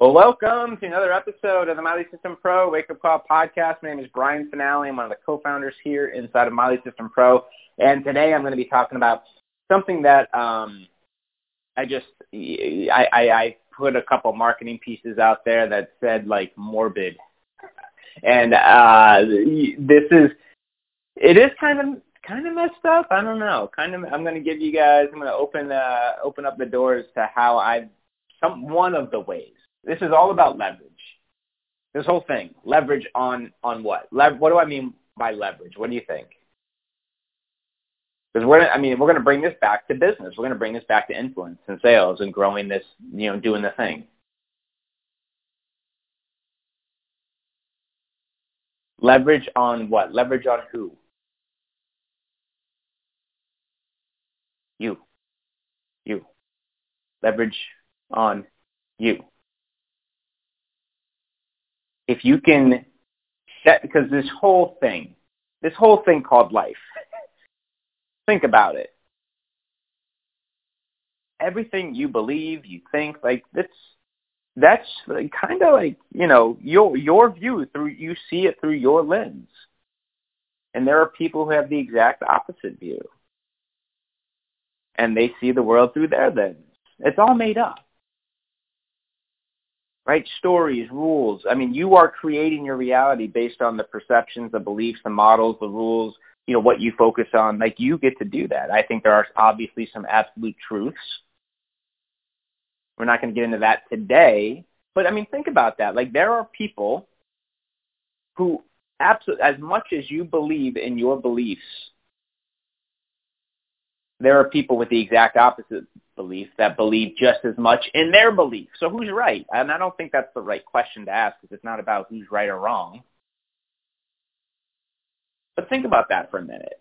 Well, welcome to another episode of the My Lead System Pro Wake Up Call podcast. My name is Brian Fanale. I'm one of the co-founders here inside of My Lead System Pro. And today I'm going to be talking about something that um, I just, I, I, I put a couple marketing pieces out there that said like morbid. And uh, this is, it is kind of kind of messed up. I don't know. Kind of. I'm going to give you guys. I'm going to open uh, open up the doors to how I some one of the ways this is all about leverage. This whole thing, leverage on on what? Lev- what do I mean by leverage? What do you think? Because we're, I mean, we're going to bring this back to business. We're going to bring this back to influence and sales and growing this, you know, doing the thing. Leverage on what? Leverage on who? You. You. Leverage on you if you can set, because this whole thing, this whole thing called life, think about it. Everything you believe, you think, like that's that's kind of like you know your your view through you see it through your lens, and there are people who have the exact opposite view, and they see the world through their lens. It's all made up right? Stories, rules. I mean, you are creating your reality based on the perceptions, the beliefs, the models, the rules, you know, what you focus on. Like you get to do that. I think there are obviously some absolute truths. We're not going to get into that today, but I mean, think about that. Like there are people who absolutely, as much as you believe in your beliefs, there are people with the exact opposite belief that believe just as much in their belief. So who's right? And I don't think that's the right question to ask because it's not about who's right or wrong. But think about that for a minute.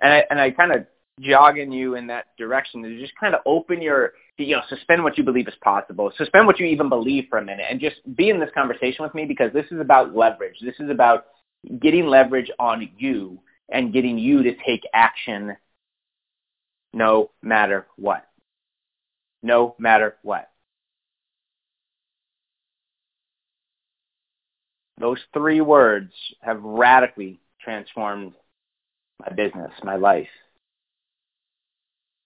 And I, and I kind of jogging you in that direction to just kind of open your, you know, suspend what you believe is possible. Suspend what you even believe for a minute and just be in this conversation with me because this is about leverage. This is about getting leverage on you and getting you to take action no matter what. No matter what. Those three words have radically transformed my business, my life.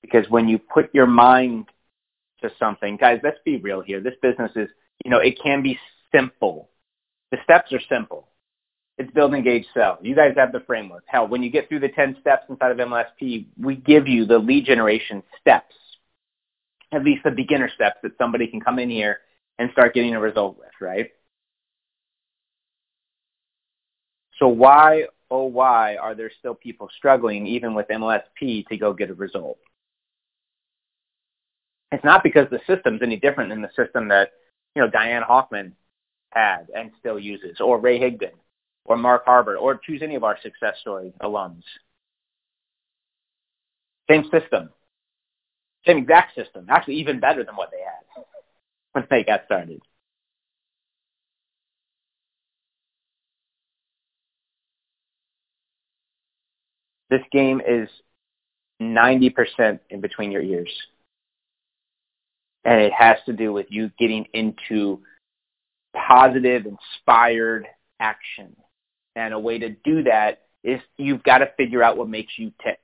Because when you put your mind to something, guys, let's be real here. This business is, you know, it can be simple. The steps are simple. It's build, engage, sell. You guys have the framework. Hell, when you get through the 10 steps inside of MLSP, we give you the lead generation steps, at least the beginner steps that somebody can come in here and start getting a result with, right? So why, oh why, are there still people struggling even with MLSP to go get a result? It's not because the system's any different than the system that, you know, Diane Hochman had and still uses, or Ray Higdon, or Mark Harbert, or choose any of our success story alums. Same system. Same exact system. Actually, even better than what they had when they got started. This game is 90% in between your ears. And it has to do with you getting into positive, inspired action. And a way to do that is you've got to figure out what makes you tick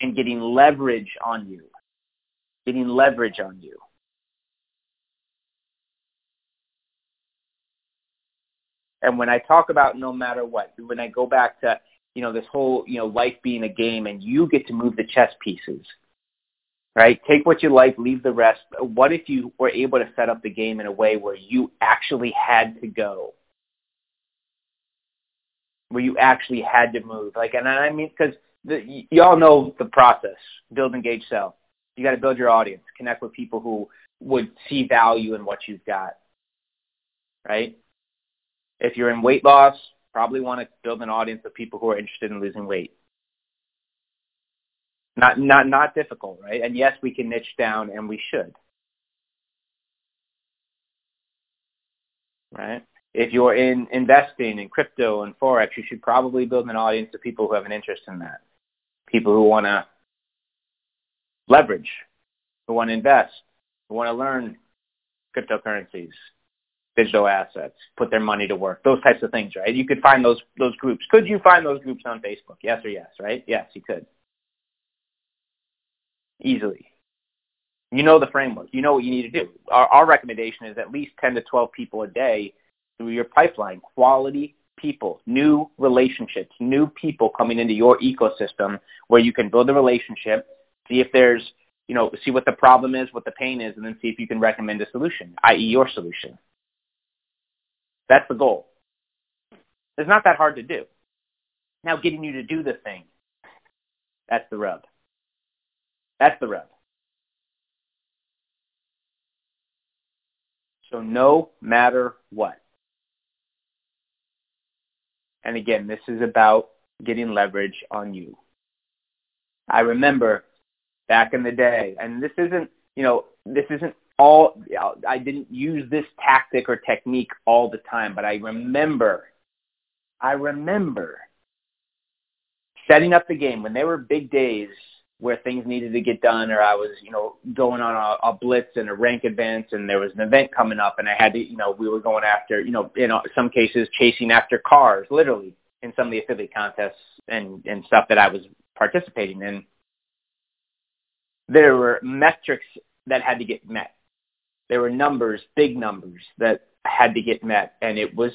and getting leverage on you. Getting leverage on you. And when I talk about no matter what, when I go back to, you know, this whole, you know, life being a game and you get to move the chess pieces, right? Take what you like, leave the rest. What if you were able to set up the game in a way where you actually had to go? Where you actually had to move. Like, and I mean, because you all know the process: build, engage, sell. You got to build your audience, connect with people who would see value in what you've got, right? If you're in weight loss, probably want to build an audience of people who are interested in losing weight. Not not not difficult, right? And yes, we can niche down and we should. Right? If you're in investing in crypto and forex, you should probably build an audience of people who have an interest in that. People who want to leverage, who want to invest, who want to learn cryptocurrencies, digital assets, put their money to work, those types of things, right? You could find those those groups. Could you find those groups on Facebook? Yes or yes, right? Yes, you could easily. You know the framework. You know what you need to do. Our, our recommendation is at least 10 to 12 people a day through your pipeline, quality people, new relationships, new people coming into your ecosystem where you can build a relationship, see if there's, you know, see what the problem is, what the pain is, and then see if you can recommend a solution, i.e. your solution. That's the goal. It's not that hard to do. Now getting you to do the thing, that's the rub. That's the rub. So no matter what. And again, this is about getting leverage on you. I remember back in the day, and this isn't, you know, this isn't all, I didn't use this tactic or technique all the time, but I remember, I remember setting up the game when there were big days where things needed to get done or I was, you know, going on a, a blitz and a rank advance and there was an event coming up and I had to, you know, we were going after, you know, in some cases chasing after cars, literally in some of the affiliate contests and, and stuff that I was participating in. There were metrics that had to get met. There were numbers, big numbers that had to get met and it was,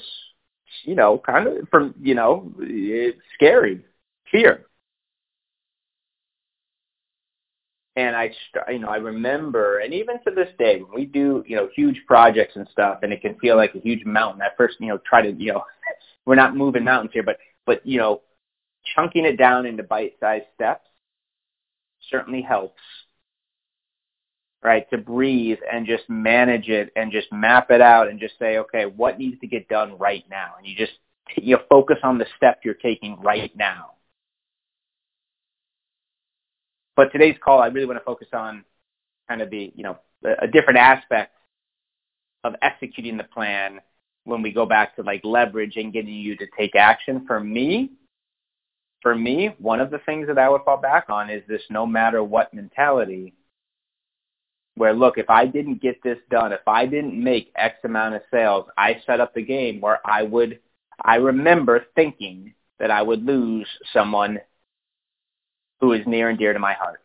you know, kind of from, you know, scary, fear and I, you know, I remember, and even to this day, when we do, you know, huge projects and stuff, and it can feel like a huge mountain. At first, you know, try to, you know, we're not moving mountains here, but, but you know, chunking it down into bite-sized steps certainly helps, right? To breathe and just manage it and just map it out and just say, okay, what needs to get done right now? And you just, you know, focus on the step you're taking right now but today's call, I really want to focus on kind of the, you know, a different aspect of executing the plan when we go back to like leverage and getting you to take action. For me, for me, one of the things that I would fall back on is this no matter what mentality where look, if I didn't get this done, if I didn't make X amount of sales, I set up the game where I would, I remember thinking that I would lose someone who is near and dear to my heart.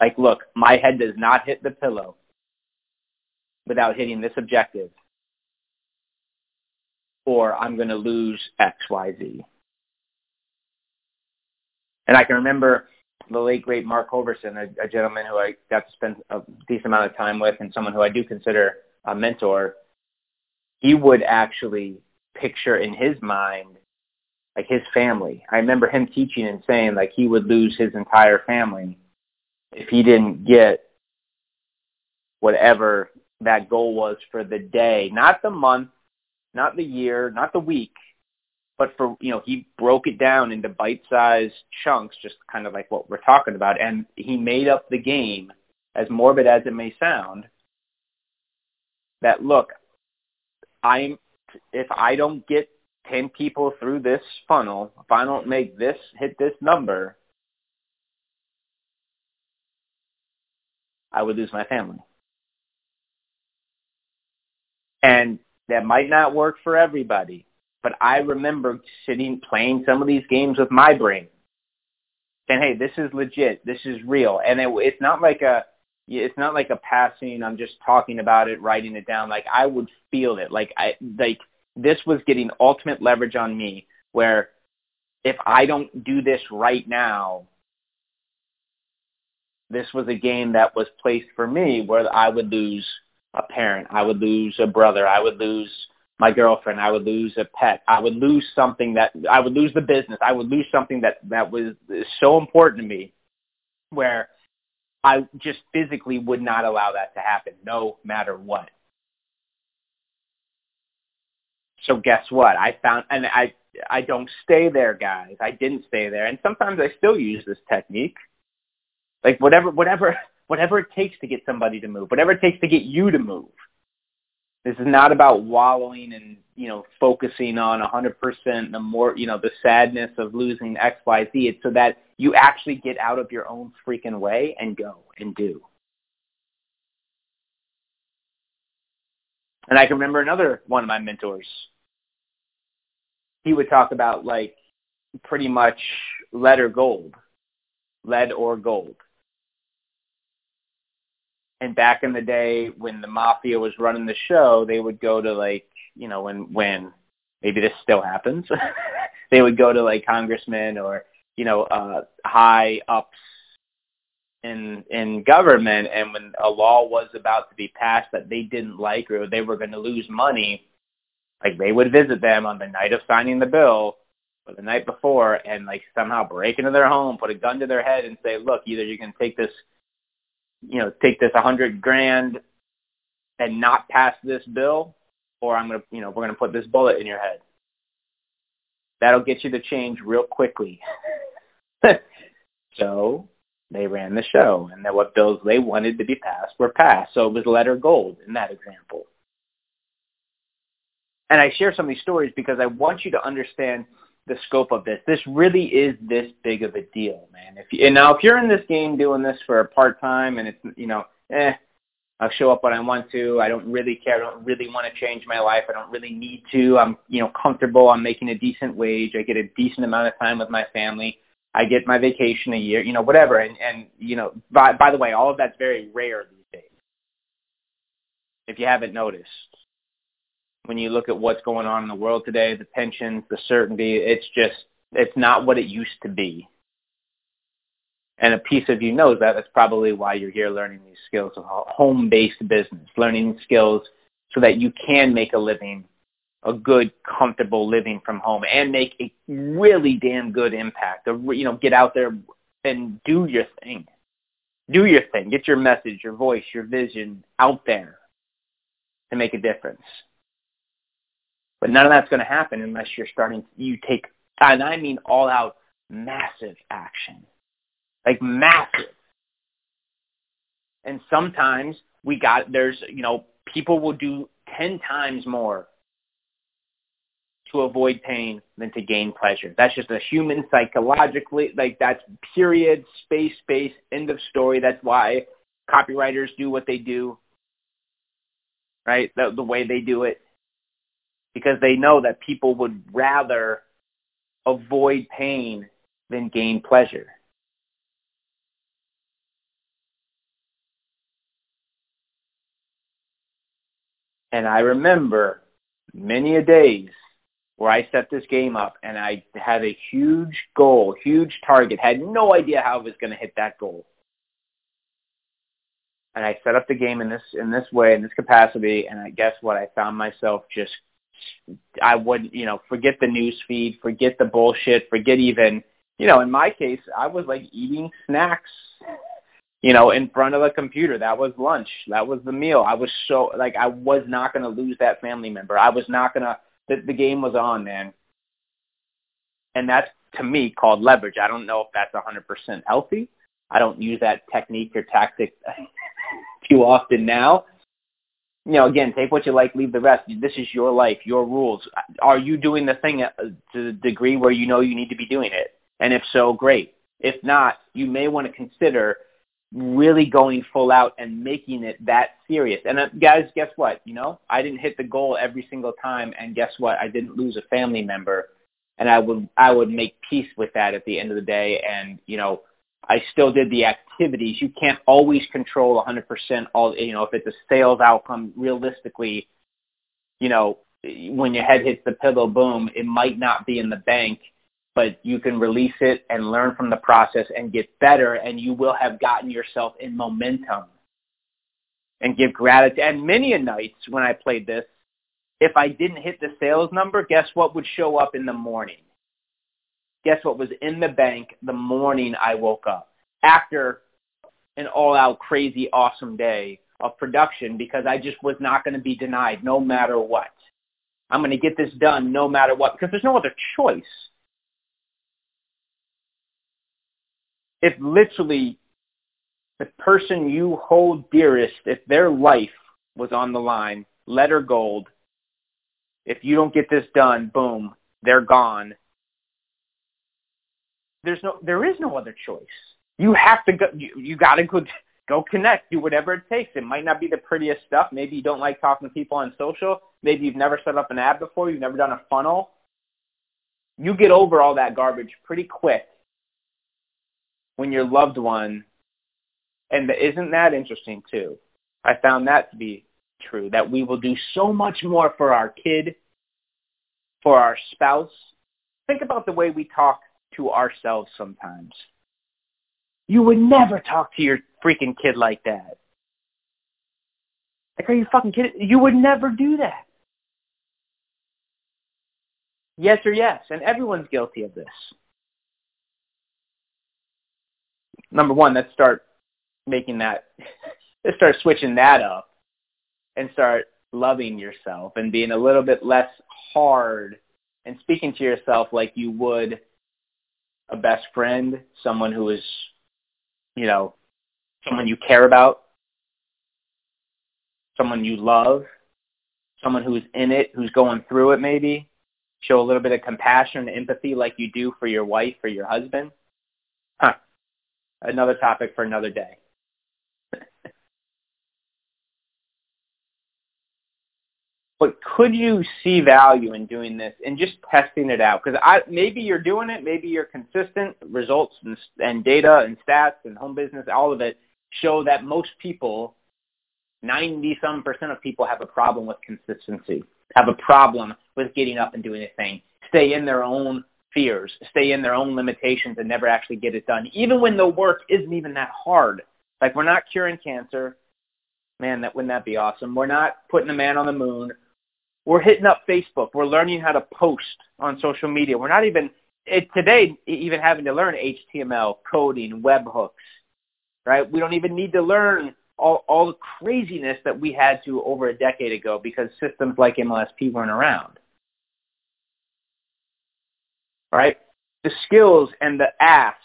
Like, look, my head does not hit the pillow without hitting this objective, or I'm going to lose X, Y, Z. And I can remember the late great Mark Hoverson, a, a gentleman who I got to spend a decent amount of time with, and someone who I do consider a mentor. He would actually picture in his mind like his family. I remember him teaching and saying like he would lose his entire family if he didn't get whatever that goal was for the day, not the month, not the year, not the week, but for, you know, he broke it down into bite-sized chunks, just kind of like what we're talking about. And he made up the game, as morbid as it may sound, that look, I'm, if I don't get 10 people through this funnel, if I don't make this, hit this number, I would lose my family. And that might not work for everybody, but I remember sitting playing some of these games with my brain. Saying, hey, this is legit. This is real. And it, it's not like a, it's not like a passing, I'm just talking about it, writing it down. Like I would feel it. Like I, like this was getting ultimate leverage on me where if I don't do this right now, this was a game that was placed for me where I would lose a parent, I would lose a brother, I would lose my girlfriend, I would lose a pet, I would lose something that I would lose the business, I would lose something that that was so important to me where I just physically would not allow that to happen no matter what. So guess what? I found, and I, I don't stay there, guys. I didn't stay there. And sometimes I still use this technique. Like whatever, whatever, whatever it takes to get somebody to move, whatever it takes to get you to move. This is not about wallowing and, you know, focusing on 100% the more, you know, the sadness of losing X, Y, Z. It's so that you actually get out of your own freaking way and go and do. And I can remember another one of my mentors. He would talk about like pretty much lead or gold, lead or gold. And back in the day when the mafia was running the show, they would go to like, you know, when when maybe this still happens, they would go to like congressmen or you know uh, high ups in in government, and when a law was about to be passed that they didn't like or they were going to lose money, like they would visit them on the night of signing the bill or the night before, and like somehow break into their home, put a gun to their head, and say, "Look, either you can take this you know, take this a hundred grand and not pass this bill, or I'm gonna, you know, we're gonna put this bullet in your head. That'll get you to change real quickly. so they ran the show, and then what bills they wanted to be passed were passed. So it was letter gold in that example. And I share some of these stories because I want you to understand the scope of this. This really is this big of a deal, man. If you, and now if you're in this game doing this for a part time and it's you know, eh, I'll show up when I want to. I don't really care. I don't really want to change my life. I don't really need to. I'm you know comfortable. I'm making a decent wage. I get a decent amount of time with my family. I get my vacation a year. You know, whatever. And and you know, by by the way, all of that's very rare these days. If you haven't noticed, when you look at what's going on in the world today, the tensions, the certainty, it's just, it's not what it used to be. And a piece of you knows that. That's probably why you're here learning these skills of home-based business, learning skills so that you can make a living, a good, comfortable living from home and make a really damn good impact. You know, get out there and do your thing. Do your thing. Get your message, your voice, your vision out there to make a difference. But none of that's going to happen unless you're starting, you take, and I mean all out massive action. Like massive. And sometimes we got, there's, you know, people will do 10 times more to avoid pain than to gain pleasure. That's just a human psychologically, like that's period, space, space, end of story. That's why copywriters do what they do, right? The, the way they do it because they know that people would rather avoid pain than gain pleasure. And I remember many a days where I set this game up and I had a huge goal, huge target, had no idea how I was going to hit that goal. And I set up the game in this in this way, in this capacity, and I guess what I found myself just I wouldn't, you know, forget the news feed, forget the bullshit, forget even, you know, in my case, I was like eating snacks, you know, in front of the computer. That was lunch. That was the meal. I was so like I was not going to lose that family member. I was not going to. The, the game was on, man. And that's to me called leverage. I don't know if that's 100% healthy. I don't use that technique or tactic too often now you know, again, take what you like, leave the rest. This is your life, your rules. Are you doing the thing uh, to the degree where you know you need to be doing it? And if so, great. If not, you may want to consider really going full out and making it that serious. And uh, guys, guess what? You know, I didn't hit the goal every single time, and guess what? I didn't lose a family member, and I would I would make peace with that at the end of the day. And you know, I still did the activities. You can't always control 100% all, you know, if it's a sales outcome, realistically, you know, when your head hits the pillow, boom, it might not be in the bank, but you can release it and learn from the process and get better and you will have gotten yourself in momentum and give gratitude. And many a nights when I played this, if I didn't hit the sales number, guess what would show up in the morning? guess what was in the bank the morning I woke up after an all-out crazy awesome day of production because I just was not going to be denied no matter what. I'm going to get this done no matter what because there's no other choice. If literally the person you hold dearest, if their life was on the line, letter gold, if you don't get this done, boom, they're gone. There's no, there is no other choice. You have to go. You, you got to go, go connect. Do whatever it takes. It might not be the prettiest stuff. Maybe you don't like talking to people on social. Maybe you've never set up an ad before. You've never done a funnel. You get over all that garbage pretty quick when your loved one, and isn't that interesting too? I found that to be true. That we will do so much more for our kid, for our spouse. Think about the way we talk to ourselves sometimes. You would never talk to your freaking kid like that. Like, are you fucking kidding? You would never do that. Yes or yes, and everyone's guilty of this. Number one, let's start making that, let's start switching that up and start loving yourself and being a little bit less hard and speaking to yourself like you would a best friend, someone who is you know, someone you care about, someone you love, someone who's in it, who's going through it maybe. Show a little bit of compassion and empathy like you do for your wife or your husband. Huh. Another topic for another day. but could you see value in doing this and just testing it out? Because I maybe you're doing it, maybe you're consistent. Results and, and data and stats and home business, all of it show that most people, ninety some percent of people, have a problem with consistency. Have a problem with getting up and doing a thing. Stay in their own fears, stay in their own limitations, and never actually get it done, even when the work isn't even that hard. Like we're not curing cancer. Man, that wouldn't that be awesome? We're not putting a man on the moon we're hitting up Facebook. We're learning how to post on social media. We're not even it, today even having to learn HTML, coding, webhooks, right? We don't even need to learn all, all the craziness that we had to over a decade ago because systems like MLSP weren't around. Right? The skills and the ask,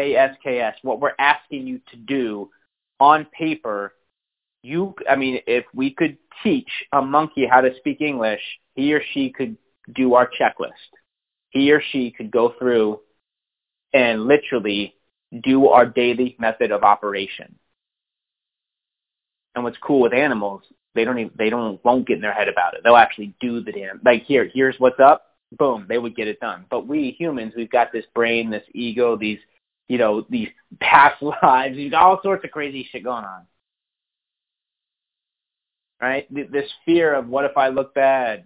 ASKS, what we're asking you to do on paper you, I mean, if we could teach a monkey how to speak English, he or she could do our checklist. He or she could go through and literally do our daily method of operation. And what's cool with animals, they don't even, they don't won't get in their head about it. They'll actually do the damn like here, here's what's up, boom, they would get it done. But we humans, we've got this brain, this ego, these you know, these past lives, we've got all sorts of crazy shit going on right? This fear of what if I look bad?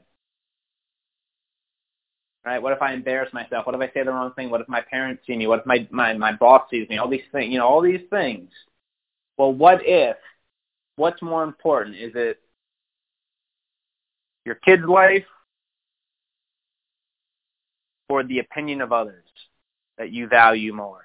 Right? What if I embarrass myself? What if I say the wrong thing? What if my parents see me? What if my, my, my boss sees me? All these things, you know, all these things. Well, what if, what's more important? Is it your kid's life or the opinion of others that you value more?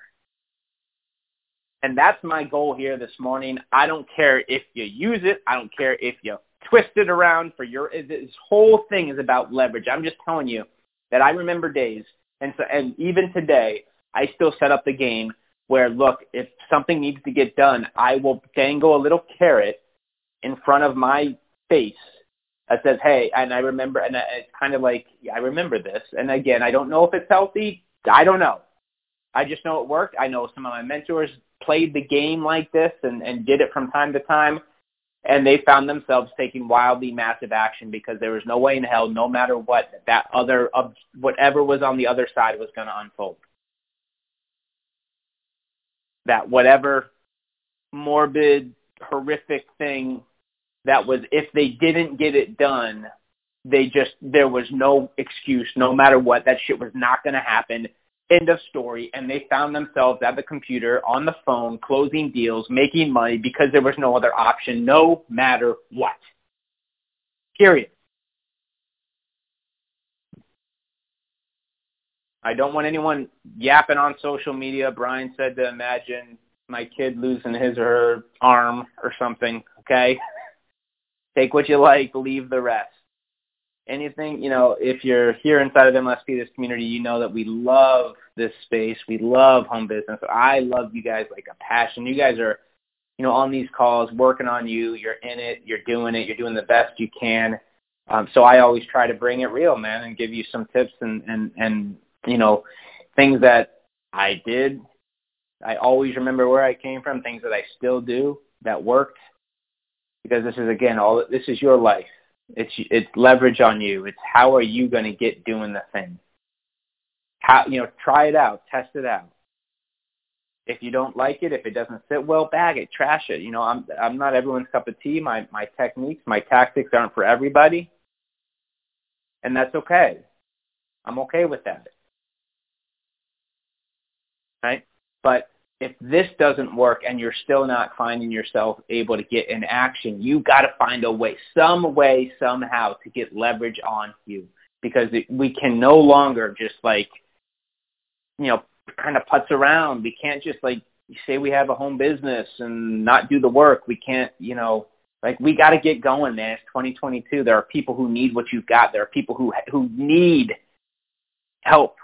And that's my goal here this morning. I don't care if you use it. I don't care if you twist it around for your, this whole thing is about leverage. I'm just telling you that I remember days and so, and even today, I still set up the game where look, if something needs to get done, I will dangle a little carrot in front of my face that says, hey, and I remember, and it's kind of like, yeah, I remember this. And again, I don't know if it's healthy. I don't know. I just know it worked. I know some of my mentors played the game like this and, and did it from time to time, and they found themselves taking wildly massive action because there was no way in hell, no matter what, that other of whatever was on the other side was going to unfold. That whatever morbid, horrific thing that was, if they didn't get it done, they just there was no excuse, no matter what. That shit was not going to happen End of story. And they found themselves at the computer, on the phone, closing deals, making money because there was no other option, no matter what. Period. I don't want anyone yapping on social media. Brian said to imagine my kid losing his or her arm or something, okay? Take what you like, leave the rest. anything, you know, if you're here inside of MLSP, this community, you know that we love this space. We love home business. I love you guys like a passion. You guys are, you know, on these calls, working on you. You're in it. You're doing it. You're doing the best you can. Um, so I always try to bring it real, man, and give you some tips and, and, and, you know, things that I did. I always remember where I came from, things that I still do that worked because this is again all this is your life it's it's leverage on you. It's how are you going to get doing the thing? How you know, try it out, test it out. If you don't like it, if it doesn't sit well, bag it, trash it. You know, I'm I'm not everyone's cup of tea. My my techniques, my tactics aren't for everybody. And that's okay. I'm okay with that. Right? But if this doesn't work and you're still not finding yourself able to get in action, you got to find a way, some way, somehow to get leverage on you because we can no longer just like, you know, kind of putz around. We can't just like say we have a home business and not do the work. We can't, you know, like we got to get going, man. It's 2022. There are people who need what you've got. There are people who who need help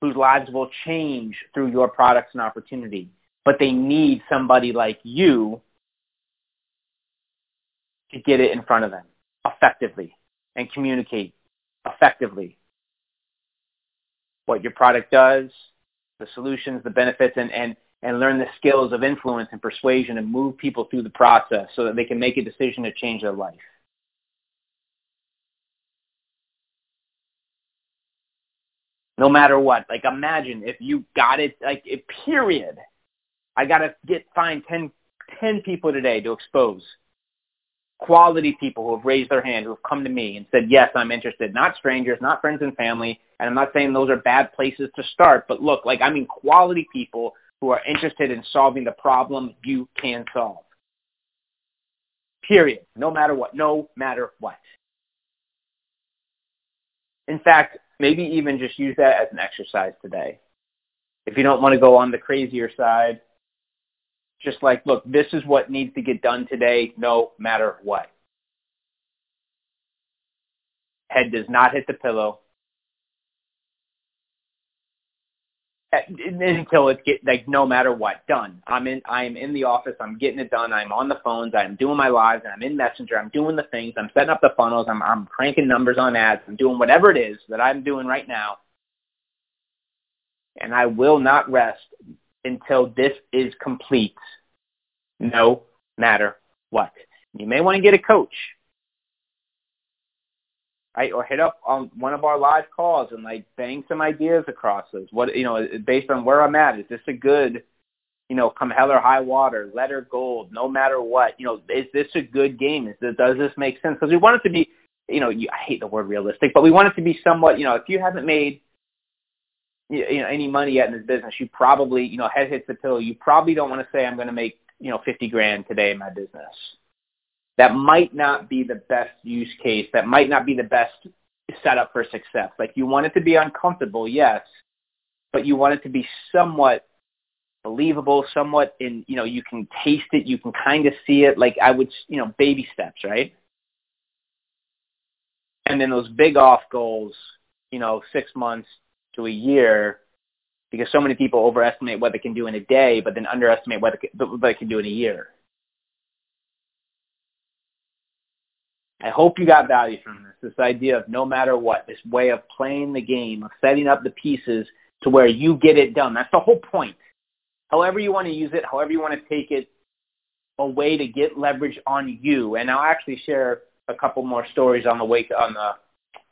whose lives will change through your products and opportunity. But they need somebody like you to get it in front of them effectively and communicate effectively what your product does, the solutions, the benefits, and, and, and learn the skills of influence and persuasion and move people through the process so that they can make a decision to change their life. No matter what. Like imagine if you got it, like it, period. I got to get find 10, 10 people today to expose. Quality people who have raised their hand, who have come to me and said, yes, I'm interested. Not strangers, not friends and family. And I'm not saying those are bad places to start, but look, like I mean quality people who are interested in solving the problem you can solve. Period. No matter what. No matter what. In fact, maybe even just use that as an exercise today. If you don't want to go on the crazier side, just like, look, this is what needs to get done today, no matter what. Head does not hit the pillow. Until it's get like no matter what done. I'm in. I am in the office. I'm getting it done. I'm on the phones. I'm doing my lives. And I'm in Messenger. I'm doing the things. I'm setting up the funnels. I'm I'm cranking numbers on ads. I'm doing whatever it is that I'm doing right now. And I will not rest until this is complete, no matter what. You may want to get a coach right? Or hit up on one of our live calls and like bang some ideas across us. What you know, based on where I'm at, is this a good, you know, come hell or high water, letter gold, no matter what? You know, is this a good game? Is this, does this make sense? Because we want it to be, you know, you, I hate the word realistic, but we want it to be somewhat, you know, if you haven't made you know any money yet in this business, you probably, you know, head hits the pillow. You probably don't want to say I'm going to make, you know, 50 grand today in my business that might not be the best use case. That might not be the best setup for success. Like you want it to be uncomfortable, yes, but you want it to be somewhat believable, somewhat in, you know, you can taste it, you can kind of see it. Like I would, you know, baby steps, right? And then those big off goals, you know, six months to a year, because so many people overestimate what they can do in a day, but then underestimate what they can, do in a year. I hope you got value from this, this idea of no matter what, this way of playing the game, of setting up the pieces to where you get it done. That's the whole point. However you want to use it, however you want to take it, a way to get leverage on you. And I'll actually share a couple more stories on the wake on the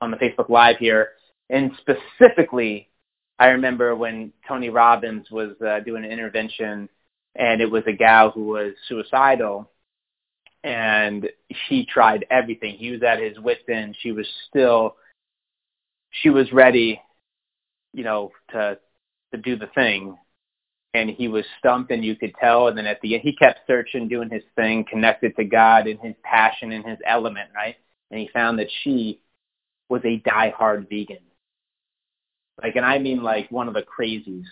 on the Facebook Live here. And specifically, I remember when Tony Robbins was uh, doing an intervention, and it was a gal who was suicidal, and she tried everything. He was at his wit's end. She was still, she was ready, you know, to to do the thing, and he was stumped, and you could tell. And then at the end, he kept searching, doing his thing, connected to God in his passion, in his element, right? And he found that she was a die-hard vegan, like, and I mean like one of the crazies.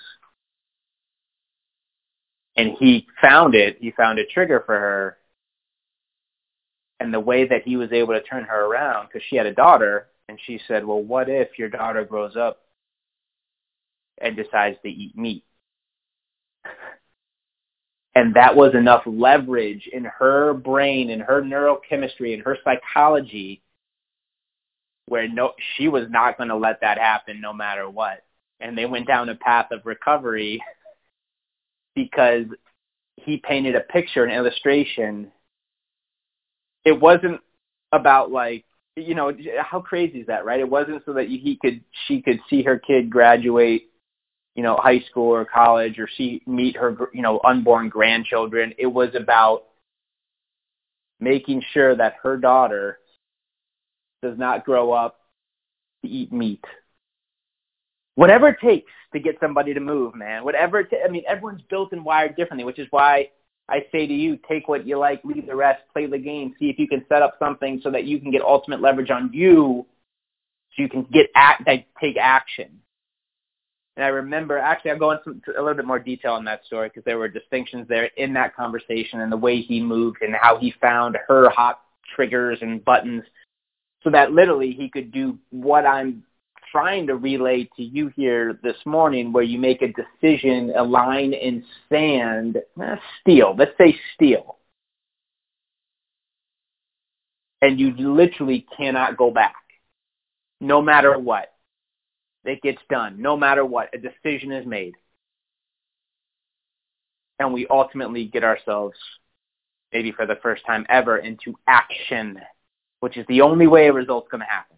And he found it. He found a trigger for her and the way that he was able to turn her around because she had a daughter and she said well what if your daughter grows up and decides to eat meat? And that was enough leverage in her brain in her neurochemistry in her psychology where no she was not going to let that happen no matter what. And they went down a path of recovery because he painted a picture an illustration it wasn't about like you know how crazy is that right? It wasn't so that he could she could see her kid graduate you know high school or college or see meet her you know unborn grandchildren. It was about making sure that her daughter does not grow up to eat meat. Whatever it takes to get somebody to move man. Whatever it ta- i mean everyone's built and wired differently which is why I say to you, take what you like, leave the rest, play the game, see if you can set up something so that you can get ultimate leverage on you, so you can get act, take action. And I remember, actually, I'll go into a little bit more detail on that story because there were distinctions there in that conversation and the way he moved and how he found her hot triggers and buttons so that literally he could do what I'm trying to relay to you here this morning where you make a decision, a line in sand, eh, steel, let's say steel. And you literally cannot go back, no matter what. It gets done, no matter what. A decision is made. And we ultimately get ourselves, maybe for the first time ever, into action, which is the only way a result's going to happen.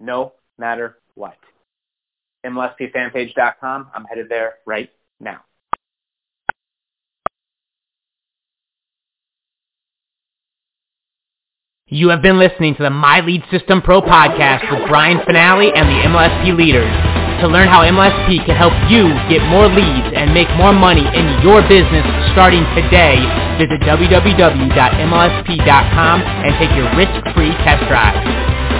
No matter what. MLSPfanpage.com. I'm headed there right now. You have been listening to the My Lead System Pro podcast with Brian Fanale and the MLSP leaders. To learn how MLSP can help you get more leads and make more money in your business starting today, visit www.mlsp.com and take your risk-free test drive.